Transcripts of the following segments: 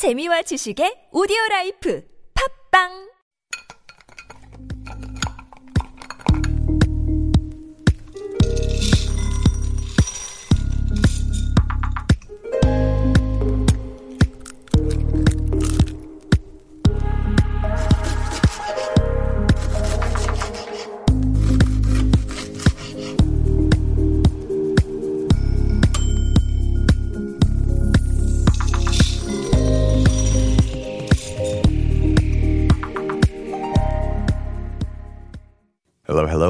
재미와 지식의 오디오 라이프. 팝빵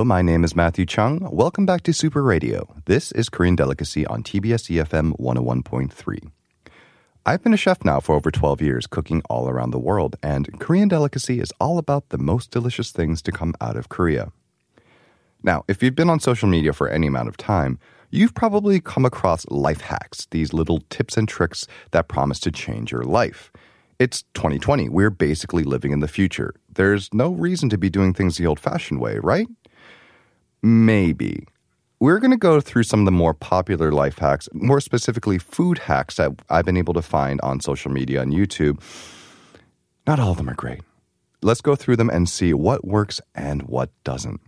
Hello. My name is Matthew Chung. Welcome back to Super Radio. This is Korean Delicacy on TBS EFM 101.3. I've been a chef now for over 12 years, cooking all around the world, and Korean Delicacy is all about the most delicious things to come out of Korea. Now, if you've been on social media for any amount of time, you've probably come across life hacks, these little tips and tricks that promise to change your life. It's 2020. We're basically living in the future. There's no reason to be doing things the old fashioned way, right? Maybe. We're going to go through some of the more popular life hacks, more specifically food hacks that I've been able to find on social media and YouTube. Not all of them are great. Let's go through them and see what works and what doesn't.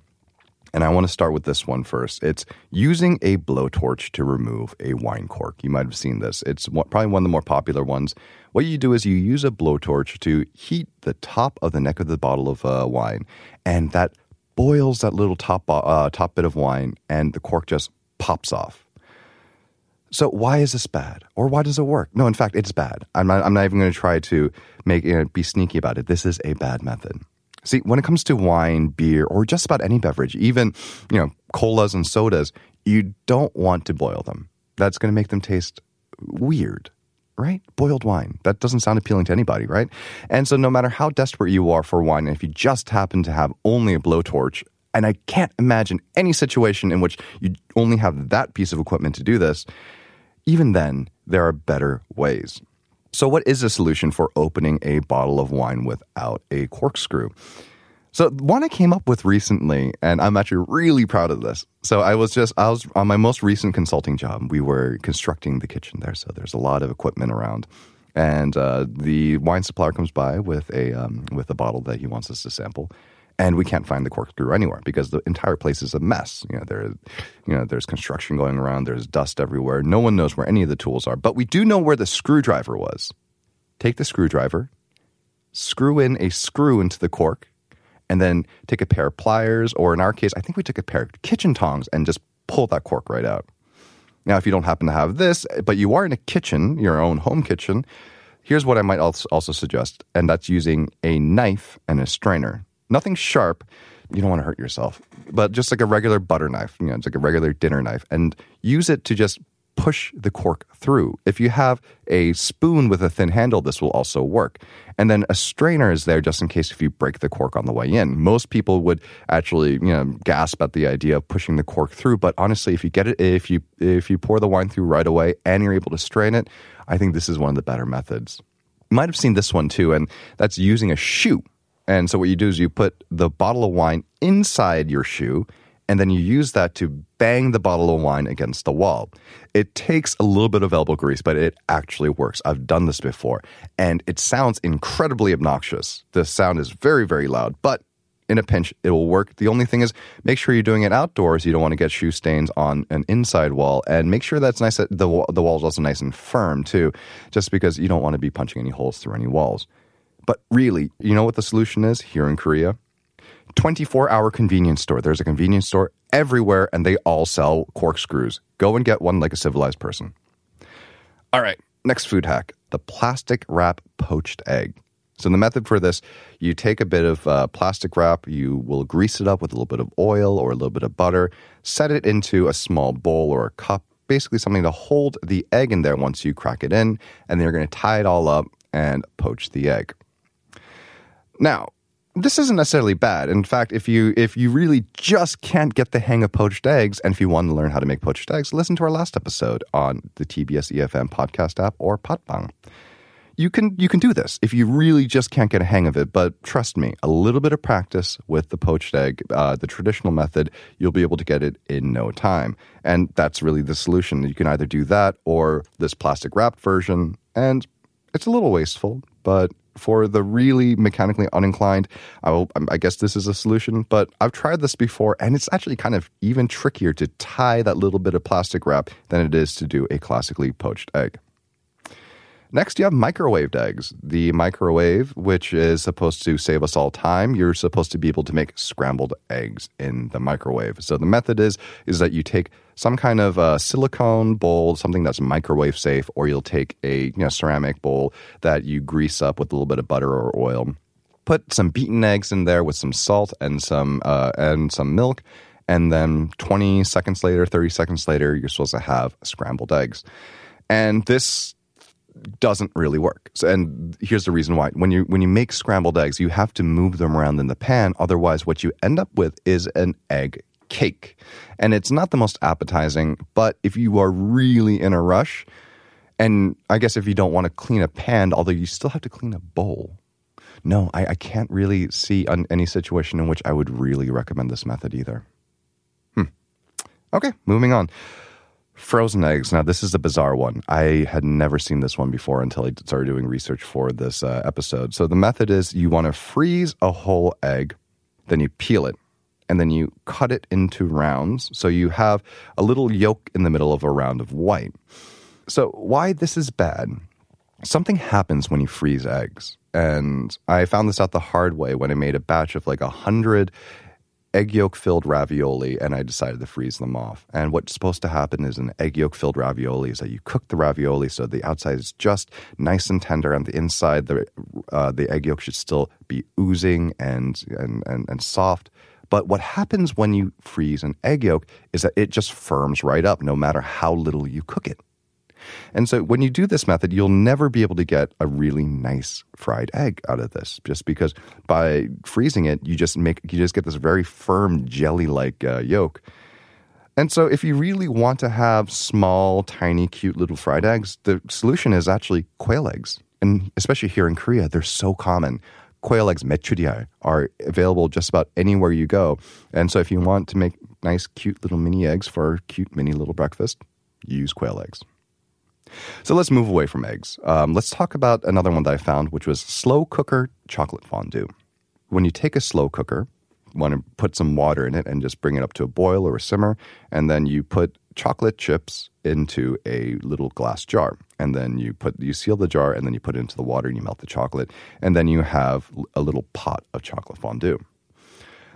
And I want to start with this one first. It's using a blowtorch to remove a wine cork. You might have seen this. It's probably one of the more popular ones. What you do is you use a blowtorch to heat the top of the neck of the bottle of uh, wine, and that boils that little top uh, top bit of wine, and the cork just pops off. So why is this bad, or why does it work? No, in fact, it's bad. I'm not. I'm not even going to try to make you know, be sneaky about it. This is a bad method. See, when it comes to wine, beer, or just about any beverage, even you know colas and sodas, you don't want to boil them. That's going to make them taste weird, right? Boiled wine. That doesn't sound appealing to anybody, right? And so, no matter how desperate you are for wine, if you just happen to have only a blowtorch, and I can't imagine any situation in which you only have that piece of equipment to do this, even then, there are better ways. So, what is the solution for opening a bottle of wine without a corkscrew? So, one I came up with recently, and I'm actually really proud of this. So, I was just, I was on my most recent consulting job. We were constructing the kitchen there. So, there's a lot of equipment around. And uh, the wine supplier comes by with a, um, with a bottle that he wants us to sample and we can't find the corkscrew anywhere because the entire place is a mess. You know, there, you know, there's construction going around. There's dust everywhere. No one knows where any of the tools are, but we do know where the screwdriver was. Take the screwdriver, screw in a screw into the cork, and then take a pair of pliers, or in our case, I think we took a pair of kitchen tongs and just pull that cork right out. Now, if you don't happen to have this, but you are in a kitchen, your own home kitchen, here's what I might also suggest, and that's using a knife and a strainer. Nothing sharp. You don't want to hurt yourself, but just like a regular butter knife, you know, it's like a regular dinner knife, and use it to just push the cork through. If you have a spoon with a thin handle, this will also work. And then a strainer is there just in case if you break the cork on the way in. Most people would actually, you know, gasp at the idea of pushing the cork through, but honestly, if you get it if you if you pour the wine through right away and you're able to strain it, I think this is one of the better methods. You might have seen this one too, and that's using a shoe. And so what you do is you put the bottle of wine inside your shoe, and then you use that to bang the bottle of wine against the wall. It takes a little bit of elbow grease, but it actually works. I've done this before, and it sounds incredibly obnoxious. The sound is very, very loud, but in a pinch, it will work. The only thing is, make sure you're doing it outdoors. You don't want to get shoe stains on an inside wall, and make sure that's nice. That the the wall is also nice and firm too, just because you don't want to be punching any holes through any walls. But really, you know what the solution is here in Korea? 24 hour convenience store. There's a convenience store everywhere and they all sell corkscrews. Go and get one like a civilized person. All right, next food hack the plastic wrap poached egg. So, the method for this, you take a bit of uh, plastic wrap, you will grease it up with a little bit of oil or a little bit of butter, set it into a small bowl or a cup, basically something to hold the egg in there once you crack it in, and then you're going to tie it all up and poach the egg. Now, this isn't necessarily bad. In fact, if you if you really just can't get the hang of poached eggs, and if you want to learn how to make poached eggs, listen to our last episode on the TBS EFM podcast app or Podbbang. You can you can do this if you really just can't get a hang of it. But trust me, a little bit of practice with the poached egg, uh, the traditional method, you'll be able to get it in no time. And that's really the solution. You can either do that or this plastic wrapped version, and it's a little wasteful, but for the really mechanically uninclined, I, will, um, I guess this is a solution. But I've tried this before, and it's actually kind of even trickier to tie that little bit of plastic wrap than it is to do a classically poached egg. Next, you have microwaved eggs. The microwave, which is supposed to save us all time, you're supposed to be able to make scrambled eggs in the microwave. So the method is is that you take some kind of a silicone bowl, something that's microwave safe, or you'll take a you know, ceramic bowl that you grease up with a little bit of butter or oil. Put some beaten eggs in there with some salt and some uh, and some milk, and then 20 seconds later, 30 seconds later, you're supposed to have scrambled eggs. And this doesn't really work. So, and here's the reason why. When you when you make scrambled eggs, you have to move them around in the pan. Otherwise, what you end up with is an egg cake. And it's not the most appetizing, but if you are really in a rush, and I guess if you don't want to clean a pan, although you still have to clean a bowl. No, I, I can't really see any situation in which I would really recommend this method either. Hmm. Okay, moving on. Frozen eggs. Now, this is a bizarre one. I had never seen this one before until I started doing research for this uh, episode. So, the method is you want to freeze a whole egg, then you peel it, and then you cut it into rounds. So, you have a little yolk in the middle of a round of white. So, why this is bad? Something happens when you freeze eggs. And I found this out the hard way when I made a batch of like a hundred egg yolk filled ravioli and I decided to freeze them off. And what's supposed to happen is an egg yolk filled ravioli is that you cook the ravioli so the outside is just nice and tender and the inside the uh, the egg yolk should still be oozing and, and and and soft. But what happens when you freeze an egg yolk is that it just firms right up no matter how little you cook it. And so when you do this method, you'll never be able to get a really nice fried egg out of this, just because by freezing it, you just make you just get this very firm jelly-like uh, yolk. And so, if you really want to have small, tiny, cute little fried eggs, the solution is actually quail eggs. And especially here in Korea, they're so common. Quail eggs, mechuryal, are available just about anywhere you go. And so, if you want to make nice, cute little mini eggs for cute mini little breakfast, use quail eggs. So let's move away from eggs. Um, let's talk about another one that I found, which was slow cooker chocolate fondue. When you take a slow cooker, want to put some water in it and just bring it up to a boil or a simmer, and then you put chocolate chips into a little glass jar and then you put you seal the jar and then you put it into the water and you melt the chocolate and then you have a little pot of chocolate fondue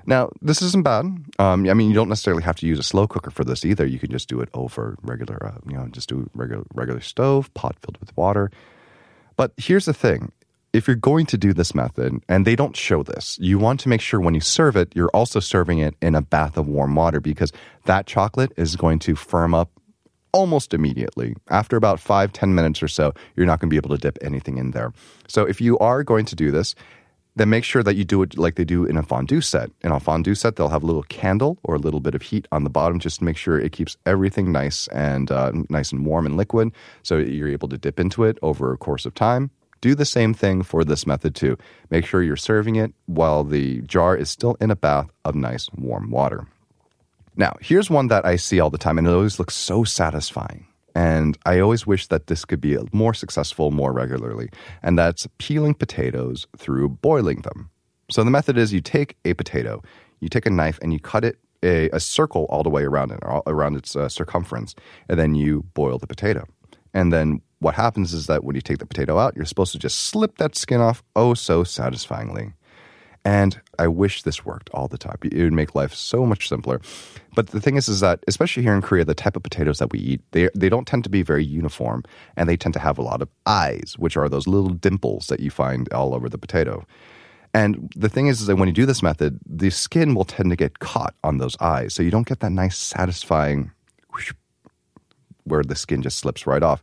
now, this isn't bad. Um, I mean, you don't necessarily have to use a slow cooker for this either. You can just do it over regular, uh, you know, just do regular regular stove, pot filled with water. But here's the thing: if you're going to do this method, and they don't show this, you want to make sure when you serve it, you're also serving it in a bath of warm water because that chocolate is going to firm up almost immediately. After about five, ten minutes or so, you're not going to be able to dip anything in there. So if you are going to do this, then make sure that you do it like they do in a fondue set. In a fondue set, they'll have a little candle or a little bit of heat on the bottom just to make sure it keeps everything nice and uh, nice and warm and liquid, so you're able to dip into it over a course of time. Do the same thing for this method too. Make sure you're serving it while the jar is still in a bath of nice warm water. Now, here's one that I see all the time, and it always looks so satisfying. And I always wish that this could be more successful more regularly. And that's peeling potatoes through boiling them. So the method is you take a potato, you take a knife and you cut it a, a circle all the way around it, around its uh, circumference, and then you boil the potato. And then what happens is that when you take the potato out, you're supposed to just slip that skin off oh so satisfyingly. And I wish this worked all the time. It would make life so much simpler. But the thing is, is that especially here in Korea, the type of potatoes that we eat, they they don't tend to be very uniform, and they tend to have a lot of eyes, which are those little dimples that you find all over the potato. And the thing is, is that when you do this method, the skin will tend to get caught on those eyes, so you don't get that nice, satisfying whoosh, where the skin just slips right off.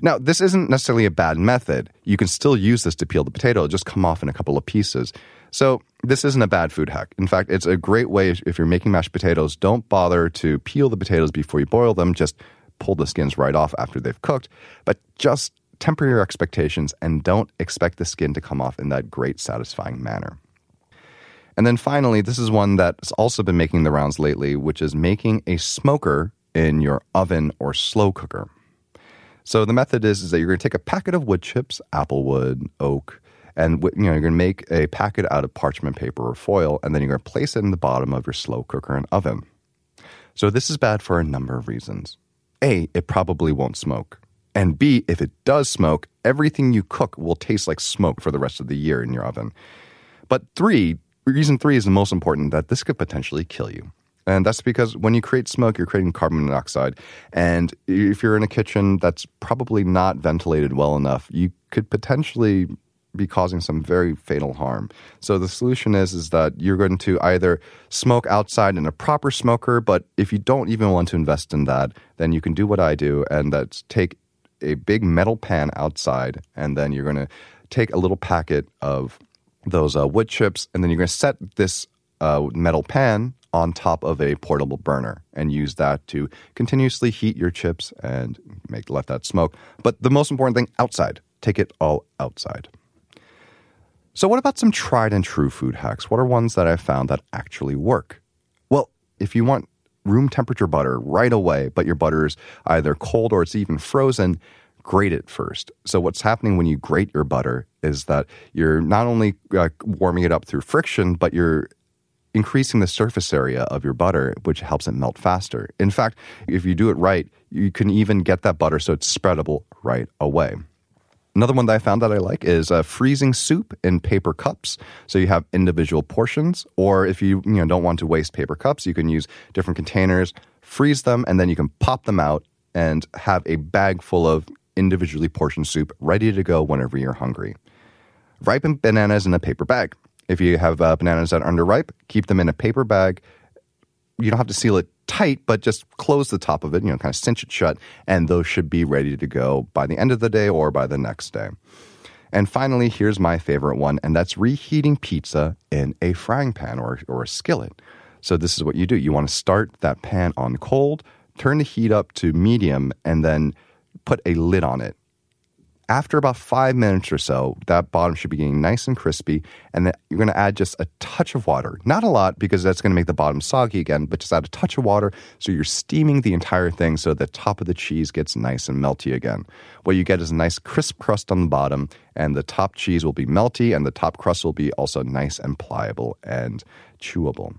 Now, this isn't necessarily a bad method. You can still use this to peel the potato; It'll just come off in a couple of pieces. So this isn't a bad food hack. In fact, it's a great way if you're making mashed potatoes. Don't bother to peel the potatoes before you boil them. Just pull the skins right off after they've cooked. But just temper your expectations and don't expect the skin to come off in that great, satisfying manner. And then finally, this is one that's also been making the rounds lately, which is making a smoker in your oven or slow cooker. So the method is, is that you're going to take a packet of wood chips, apple wood, oak, and you know you're going to make a packet out of parchment paper or foil, and then you're going to place it in the bottom of your slow cooker and oven. So this is bad for a number of reasons. A, it probably won't smoke. And B, if it does smoke, everything you cook will taste like smoke for the rest of the year in your oven. But three, reason three is the most important that this could potentially kill you. And that's because when you create smoke, you're creating carbon monoxide. And if you're in a kitchen that's probably not ventilated well enough, you could potentially be causing some very fatal harm. So the solution is is that you're going to either smoke outside in a proper smoker, but if you don't even want to invest in that, then you can do what I do and that's take a big metal pan outside and then you're going to take a little packet of those uh, wood chips and then you're going to set this uh, metal pan on top of a portable burner and use that to continuously heat your chips and make let that smoke. But the most important thing outside, take it all outside. So, what about some tried and true food hacks? What are ones that I've found that actually work? Well, if you want room temperature butter right away, but your butter is either cold or it's even frozen, grate it first. So, what's happening when you grate your butter is that you're not only uh, warming it up through friction, but you're increasing the surface area of your butter, which helps it melt faster. In fact, if you do it right, you can even get that butter so it's spreadable right away. Another one that I found that I like is uh, freezing soup in paper cups. So you have individual portions, or if you you know don't want to waste paper cups, you can use different containers, freeze them, and then you can pop them out and have a bag full of individually portioned soup ready to go whenever you're hungry. Ripen bananas in a paper bag. If you have uh, bananas that are underripe, keep them in a paper bag. You don't have to seal it tight, but just close the top of it, you know, kind of cinch it shut, and those should be ready to go by the end of the day or by the next day. And finally, here's my favorite one, and that's reheating pizza in a frying pan or, or a skillet. So, this is what you do you want to start that pan on cold, turn the heat up to medium, and then put a lid on it after about five minutes or so, that bottom should be getting nice and crispy. And then you're going to add just a touch of water. Not a lot because that's going to make the bottom soggy again, but just add a touch of water. So you're steaming the entire thing so the top of the cheese gets nice and melty again. What you get is a nice crisp crust on the bottom, and the top cheese will be melty, and the top crust will be also nice and pliable and chewable.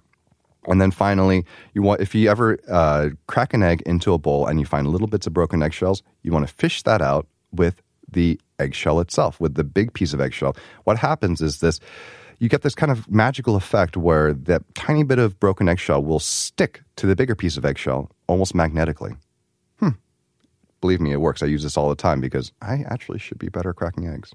And then finally, you want if you ever uh, crack an egg into a bowl and you find little bits of broken eggshells, you want to fish that out with the eggshell itself, with the big piece of eggshell. What happens is this you get this kind of magical effect where that tiny bit of broken eggshell will stick to the bigger piece of eggshell almost magnetically. Hmm. Believe me, it works. I use this all the time because I actually should be better cracking eggs.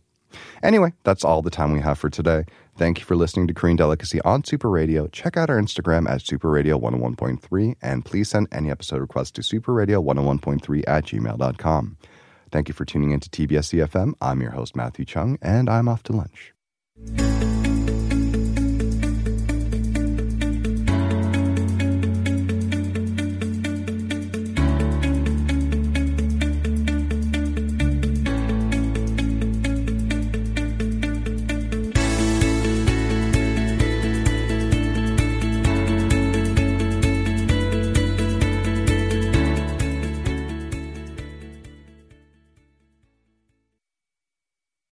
Anyway, that's all the time we have for today. Thank you for listening to Korean Delicacy on Super Radio. Check out our Instagram at Super Radio 101.3 and please send any episode requests to superradio101.3 at gmail.com. Thank you for tuning in to TBS EFM. I'm your host, Matthew Chung, and I'm off to lunch.